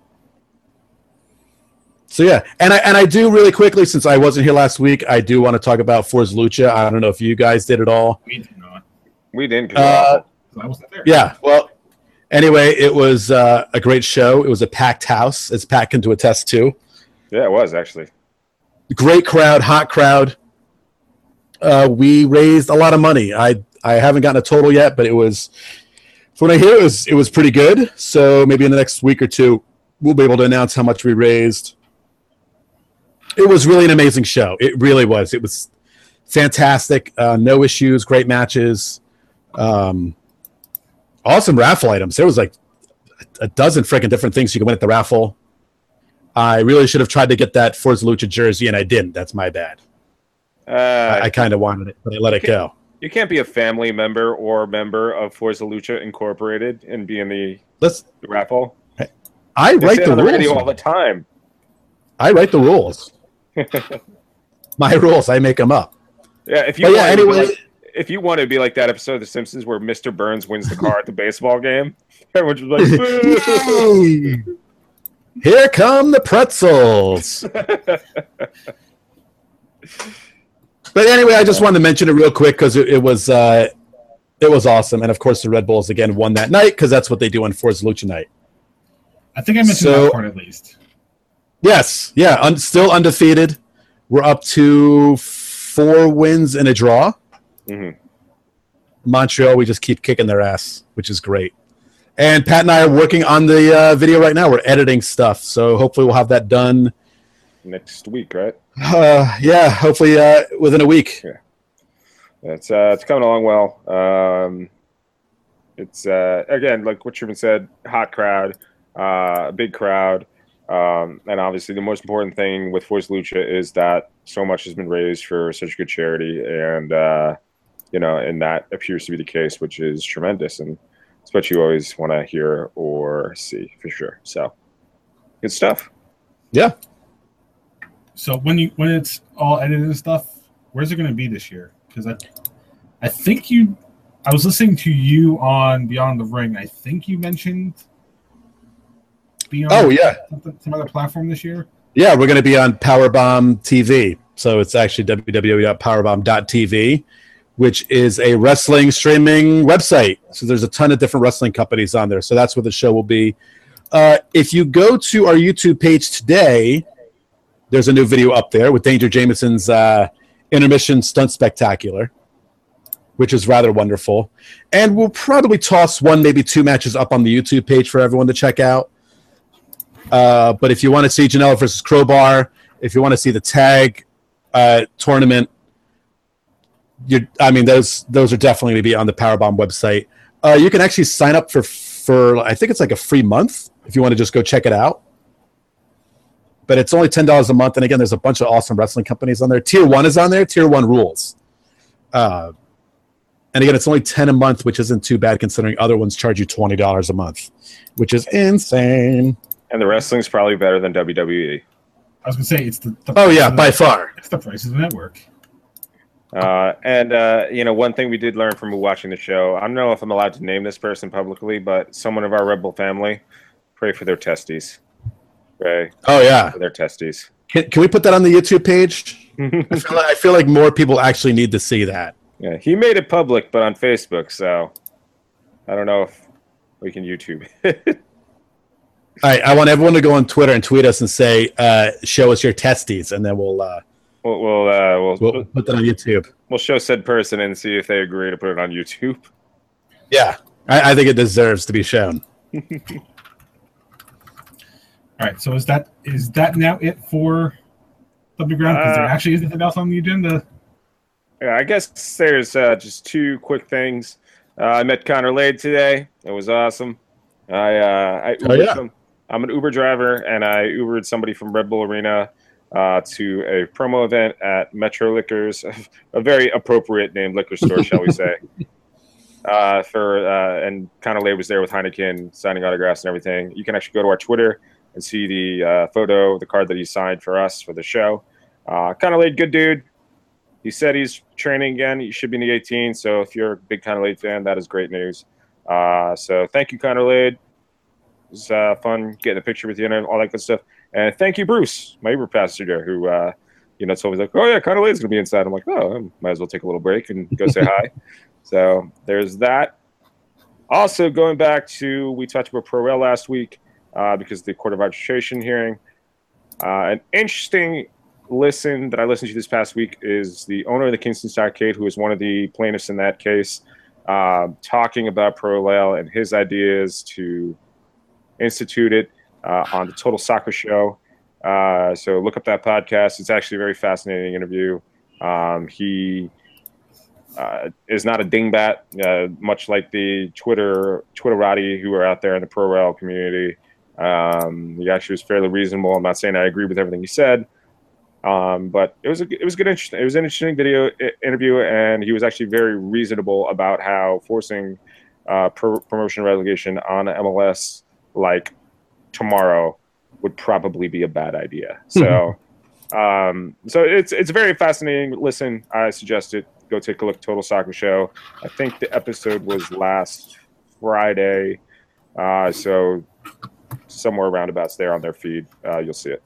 So yeah, and I and I do really quickly since I wasn't here last week, I do want to talk about Forza Lucha. I don't know if you guys did it all. We did not. We didn't. 'cause Uh, I wasn't there. Yeah. Well, anyway, it was uh, a great show. It was a packed house, as Pat can to attest to. yeah, it was actually. Great crowd, hot crowd. Uh, we raised a lot of money. I I haven't gotten a total yet, but it was from what I hear, it was it was pretty good. So maybe in the next week or two, we'll be able to announce how much we raised. It was really an amazing show. It really was. It was fantastic. Uh, no issues. Great matches. Um, awesome raffle items. There was like a dozen freaking different things you could win at the raffle. I really should have tried to get that Forza Lucha jersey, and I didn't. That's my bad. Uh, I, I kind of wanted it, but I let it go. You can't be a family member or member of Forza Lucha Incorporated and be in the, Let's. the raffle. I write the the radio all rules. the time. I write the rules. <laughs> my rules. I make them up. Yeah, if you But yeah. want to be Anyway, like- if you want to be like that episode of The Simpsons where Mr. Burns wins the car at the <laughs> baseball game, everyone's like, Yay! Here come the pretzels. <laughs> but anyway, I just wanted to mention it real quick because it, it was uh, it was awesome, and of course the Red Bulls again won that night because that's what they do on Forza Lucha night. I think I mentioned So- that part at least. Yes, yeah, un- still undefeated. We're up to four wins and a draw. Mhm. Montreal, we just keep kicking their ass, which is great. And Pat and I are working on the uh, video right now. We're editing stuff, so hopefully we'll have that done. next week, right? Uh, yeah, hopefully uh, within a week. Yeah. It's uh, it's coming along well. Um, it's uh, again like what Truman said, hot crowd, uh, big crowd. Um, and obviously, the most important thing with Forza Lucha is that so much has been raised for such good charity, and uh, you know, and that appears to be the case, which is tremendous, and it's what you always want to hear or see for sure. So, good stuff. Yeah. So when you when it's all edited and stuff, where's it going to be this year? Because I, I think you, I was listening to you on Beyond the Ring. I think you mentioned. Beyond Oh yeah, some other platform this year. yeah. We're going to be on Powerbomb TV, so it's actually www.powerbomb.tv, which is a wrestling streaming website. So there's a ton of different wrestling companies on there. So that's where the show will be. Uh, if you go to our YouTube page today, there's a new video up there with Danger Jameson's uh, intermission stunt spectacular, which is rather wonderful. And we'll probably toss one, maybe two matches up on the YouTube page for everyone to check out. Uh, but if you want to see Janela versus Crowbar, if you want to see the tag uh, tournament, you I mean those those are definitely going to be on the Powerbomb website. Uh, you can actually sign up for for I think it's like a free month if you want to just go check it out. But it's only ten dollars a month, and again, there's a bunch of awesome wrestling companies on there. Tier one is on there. Tier one rules. Uh, and again, it's only ten a month, which isn't too bad considering other ones charge you twenty dollars a month, which is insane. And the wrestling's probably better than WWE. I was going to say it's the, the Oh yeah, by the- far. it's the price of the network. Uh, and uh, you know, one thing we did learn from watching the show. I don't know if I'm allowed to name this person publicly, but someone of our Rebel family, pray for their testes. Pray Oh yeah. their testes. Can, can we put that on the YouTube page? <laughs> I feel, like, I feel like more people actually need to see that. yeah, he made it public, but on Facebook, so I don't know if we can YouTube. it. <laughs> All right, I want everyone to go on Twitter and tweet us and say, uh, "Show us your testes," and then we'll uh, we'll we'll, uh, we'll we'll put that on YouTube. we'll show said person and see if they agree to put it on YouTube. Yeah, I, I think it deserves to be shown. <laughs> All right. So is that is that now it for W Ground? Because there Uh, actually isn't anything else on the agenda. Yeah, I guess there's uh, just two quick things. Uh, I met Connor Lade today. It was awesome. I uh, I Oh, yeah. some- I'm an Uber driver, and I Ubered somebody from Red Bull Arena uh, to a promo event at Metro Liquors, <laughs> a very appropriate named liquor store, shall we say? <laughs> Uh, for uh, and Connor Lade was there with Heineken signing autographs and everything. You can actually go to our Twitter and see the uh, photo, the card that he signed for us for the show. Uh, Connor Lade, good dude. He said he's training again. He should be in the 18. So if you're a big Connor Lade fan, that is great news. Uh, so thank you, Connor Lade. It was uh, fun getting a picture with you and all that good stuff. And thank you, Bruce, my Uber passenger, who uh, you know told me like, oh yeah, Connor Lade's gonna be inside. I'm like, oh, I might as well take a little break and go say hi. <laughs> So there's that. Also, going back to we talked about Pro Rail last week uh, because the Court of Arbitration hearing. Uh, an interesting listen that I listened to this past week is the owner of the Kingston Stockade, who is one of the plaintiffs in that case, uh, talking about Pro and his ideas to institute it uh, on the Total Soccer Show. Uh, so look up that podcast. It's actually a very fascinating interview. Um, he uh, is not a dingbat, uh, much like the Twitter Twitterati who are out there in the pro rail community. Um, he actually was fairly reasonable. I'm not saying I agree with everything he said, um, but it was a, it was good. Interesting. It was an interesting video interview, and he was actually very reasonable about how forcing uh, pro- promotion relegation on MLS like tomorrow would probably be a bad idea. So, um, so it's it's very fascinating listen. I suggest it. Go take a look. Total Soccer Show. I think the episode was last Friday. Uh, so somewhere roundabouts there on their feed, uh, you'll see it.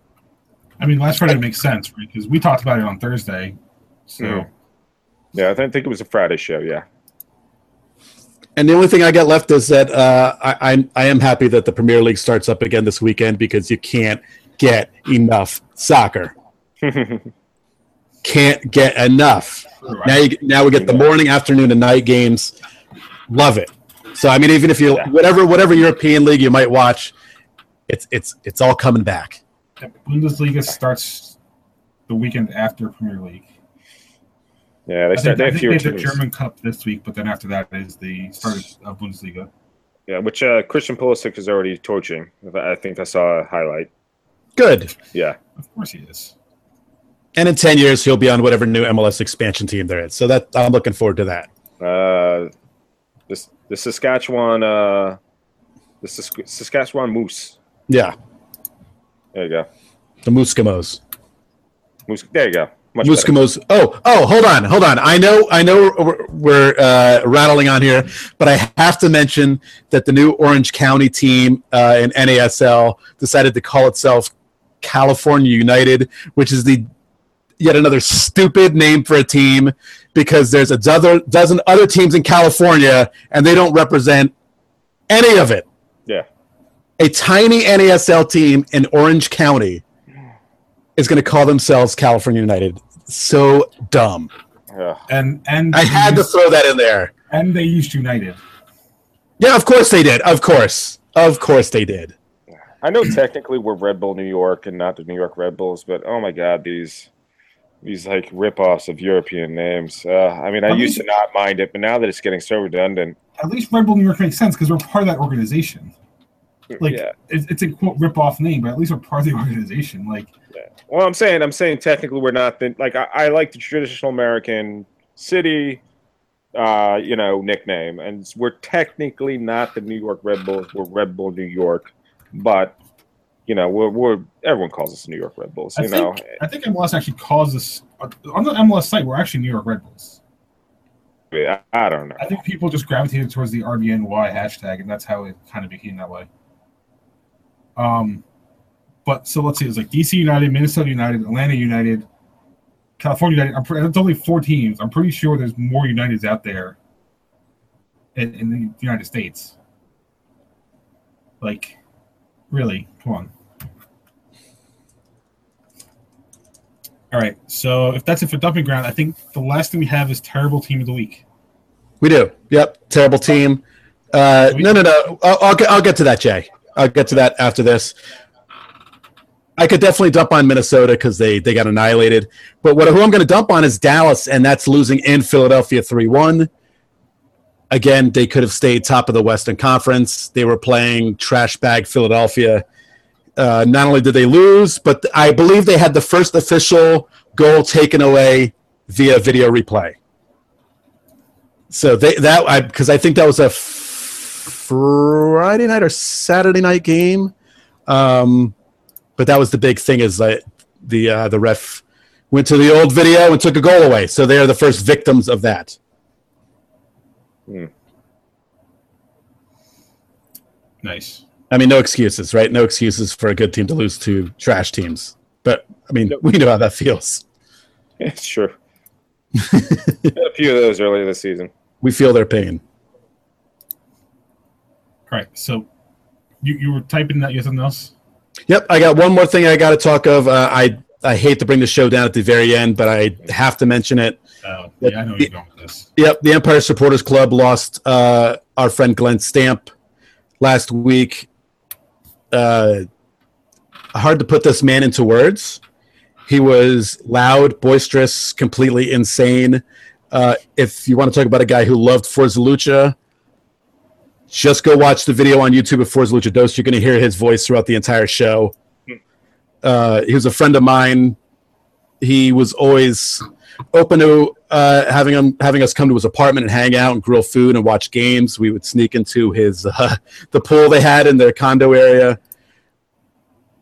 I mean, last Friday makes sense right? because we talked about it on Thursday. So Mm. Yeah, I think think it was a Friday show. Yeah. And the only thing I got left is that uh, I, I I am happy that the Premier League starts up again this weekend because you can't get enough soccer. <laughs> Can't get enough. Now you now we get the morning, afternoon, and night games. Love it. So I mean, even if you Yeah. whatever whatever European league you might watch, it's it's it's all coming back. Bundesliga starts the weekend after Premier League. Yeah, they I start think, they I have think fewer they have the. German Cup this week, but then after that is the start of Bundesliga. Yeah, which uh, Christian Pulisic is already torching. I think I saw a highlight. Good. Yeah. Of course he is. And in 10 years, he'll be on whatever new MLS expansion team there is. So that I'm looking forward to that. Uh, this the Saskatchewan uh, the Sask- Saskatchewan Moose. Yeah. There you go. The Mooskimos. Moose. There you go. Much better. Oh, oh, hold on, hold on. I know, I know we're, we're uh, rattling on here, but I have to mention that the new Orange County team uh, in NASL decided to call itself California United, which is the yet another stupid name for a team because there's a dozen, dozen other teams in California and they don't represent any of it. Yeah. A tiny NASL team in Orange County is going to call themselves California United. So dumb. Yeah. And and I they had to throw that in there. and they used United. Yeah, of course they did. Of course. Of course they did. I know technically we're Red Bull New York and not the New York Red Bulls, but oh my god, these these like rip-offs of European names. Uh, I mean, I At used least- to not mind it, but now that it's getting so redundant, At least Red Bull New York makes sense because we're part of that organization. Like yeah. it's, it's a quote rip off name, but at least we're part of the <laughs> organization. Like Well, I'm saying, I'm saying technically we're not the like I, I like the traditional American city, uh, you know, nickname, and we're technically not the New York Red Bulls. We're Red Bull New York, but you know, we're, we're everyone calls us New York Red Bulls. I You know, think I think MLS actually calls us on the MLS site. We're actually New York Red Bulls. I, I don't know. I think people just gravitated towards the RBNY hashtag, and that's how it kind of became that way. Um, but so let's see, it's like DC United, Minnesota United, Atlanta United, California United. I'm pre- it's only four teams. I'm pretty sure there's more Uniteds out there in, in the United States. Like, really, come on. All right, so if that's it for dumping ground, I think the last thing we have is terrible team of the week. We do. Yep. Terrible team. Uh, no, no, no. I'll, I'll, get, I'll get to that, Jay. I'll get to that after this. I could definitely dump on Minnesota because they, they got annihilated. But what who I'm going to dump on is Dallas, and that's losing in Philadelphia 3 1. Again, they could have stayed top of the Western Conference. They were playing trash bag Philadelphia. Uh, not only did they lose, but I believe they had the first official goal taken away via video replay. So they that I because I think that was a Friday night or Saturday night game, um, but that was the big thing is that the uh, the ref went to the old video and took a goal away. So they are the first victims of that. Nice. I mean, no excuses, right? No excuses for a good team to lose to trash teams. But I mean, we know how that feels. <laughs> It's true. <laughs> Had a few of those earlier this season. We feel their pain. All right, so you, you were typing that you had something else? Yep, I got one more thing I got to talk of. Uh, I I hate to bring the show down at the very end, but I have to mention it. Oh, yeah, I know you're going with this. Yep, the Empire Supporters Club lost uh, our friend Glenn Stamp last week. Uh, hard to put this man into words. He was loud, boisterous, completely insane. Uh, if you want to talk about a guy who loved Forza Lucha, just go watch the video on YouTube of Forza Lucha Dos. You're going to hear his voice throughout the entire show. Uh, he was a friend of mine. He was always open to uh, having him having us come to his apartment and hang out and grill food and watch games. We would sneak into his uh, <laughs> the pool they had in their condo area.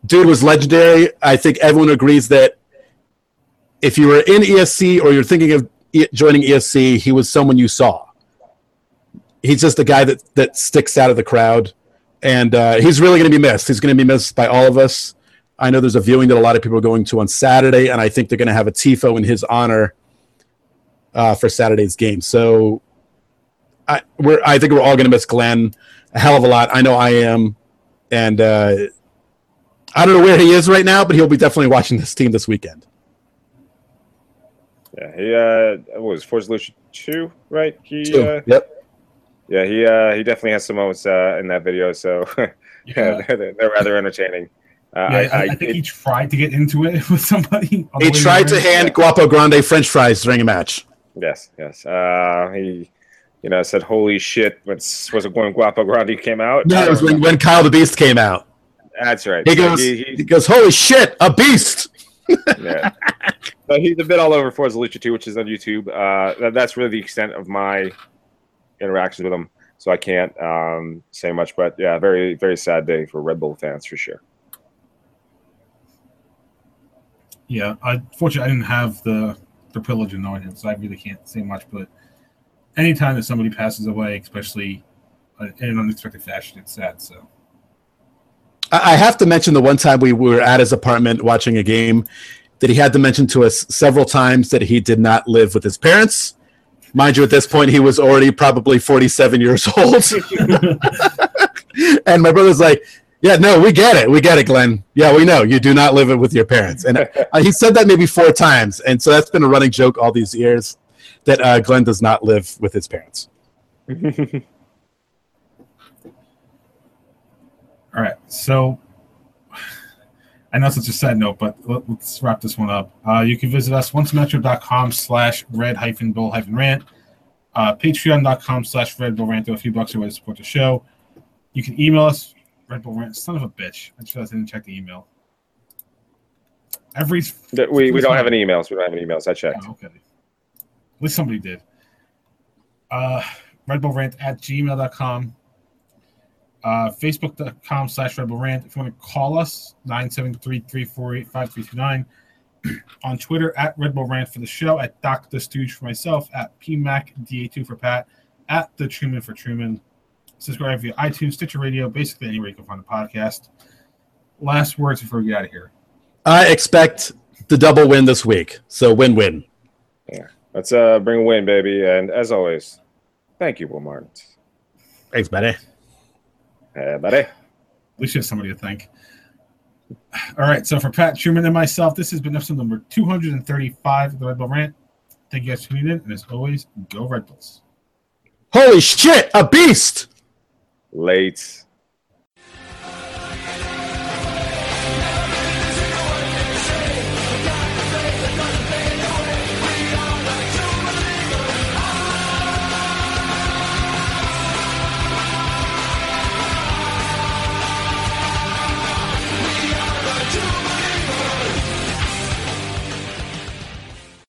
Dude was legendary. I think everyone agrees that if you were in ESC or you're thinking of joining ESC, he was someone you saw. He's just a guy that that sticks out of the crowd, and uh, he's really going to be missed. He's going to be missed by all of us. I know there's a viewing that a lot of people are going to on Saturday, and I think they're going to have a tifo in his honor uh, for Saturday's game. So, I we're I think we're all going to miss Glenn a hell of a lot. I know I am, and uh, I don't know where he is right now, but he'll be definitely watching this team this weekend. Yeah, he uh, what was Forza Lucha two, right? He Two. uh, yep. Yeah, he uh, he definitely has some moments uh, in that video. So <laughs> yeah, they're, they're rather entertaining. Uh, Yeah, I, I, I, I, think it- he tried to get into it <laughs> with somebody. He tried to hand Guapo Grande French fries during a match. yes, yes. Uh, he, you know, said, "Holy shit!" When was it when Guapo Grande came out? No, it was when, when Kyle the Beast came out. That's right. He So goes, he- he he- goes, holy shit, a beast. <laughs> yeah. But he's a bit all over Forza Lucha 2, which is on YouTube. Uh, that, that's really the extent of my interactions with him. So I can't um, say much. But yeah, very, very sad day for Red Bull fans for sure. Yeah, unfortunately, I didn't have the the privilege of knowing him, so I really can't say much. But anytime that somebody passes away, especially uh, in an unexpected fashion, it's sad. So I I have to mention the one time we were at his apartment watching a game that he had to mention to us several times that he did not live with his parents. Mind you, at this point, he was already probably 47 years <laughs> old. and my brother's like, Yeah, no, we get it. We get it, Glenn. Yeah, we know you do not live it with your parents. And uh, he said that maybe four times. And so that's been a running joke all these years that uh, Glenn does not live with his parents. <laughs> All right. So I know it's such a sad note, but let, us wrap this one up. Uh, you can visit us oncemetro.com slash red hyphen bull hyphen rant. Uh, Patreon.com slash red bull rant. Throw a few bucks away to support the show. You can email us, red bull rant. Son of a bitch. I just didn't check the email. Every That we, we don't have any emails. We don't have any emails. I checked. Oh, okay. At least somebody did. Uh, Red Bull Rant at gmail.com. Uh, Facebook.com slash Red Bull Rant. If you want to call us, 973 348 5329. <clears throat> On Twitter, at Red Bull Rant for the show, at Dr. Stooge for myself, at PMACDA2 for Pat, at The Truman for Truman. Subscribe via iTunes, Stitcher Radio, basically anywhere you can find a podcast. Last words before we get out of here. I expect the double win this week. So win win. Yeah. Let's uh, bring a win, baby. And as always, thank you, Will Martin. Thanks, buddy. Uh, hey, buddy. At least you have somebody to thank. All right, so for Pat Truman and myself, this has been episode number 235 of the Red Bull Rant. Thank you guys for tuning in, and as always, go Red Bulls. Holy shit, a beast! Late.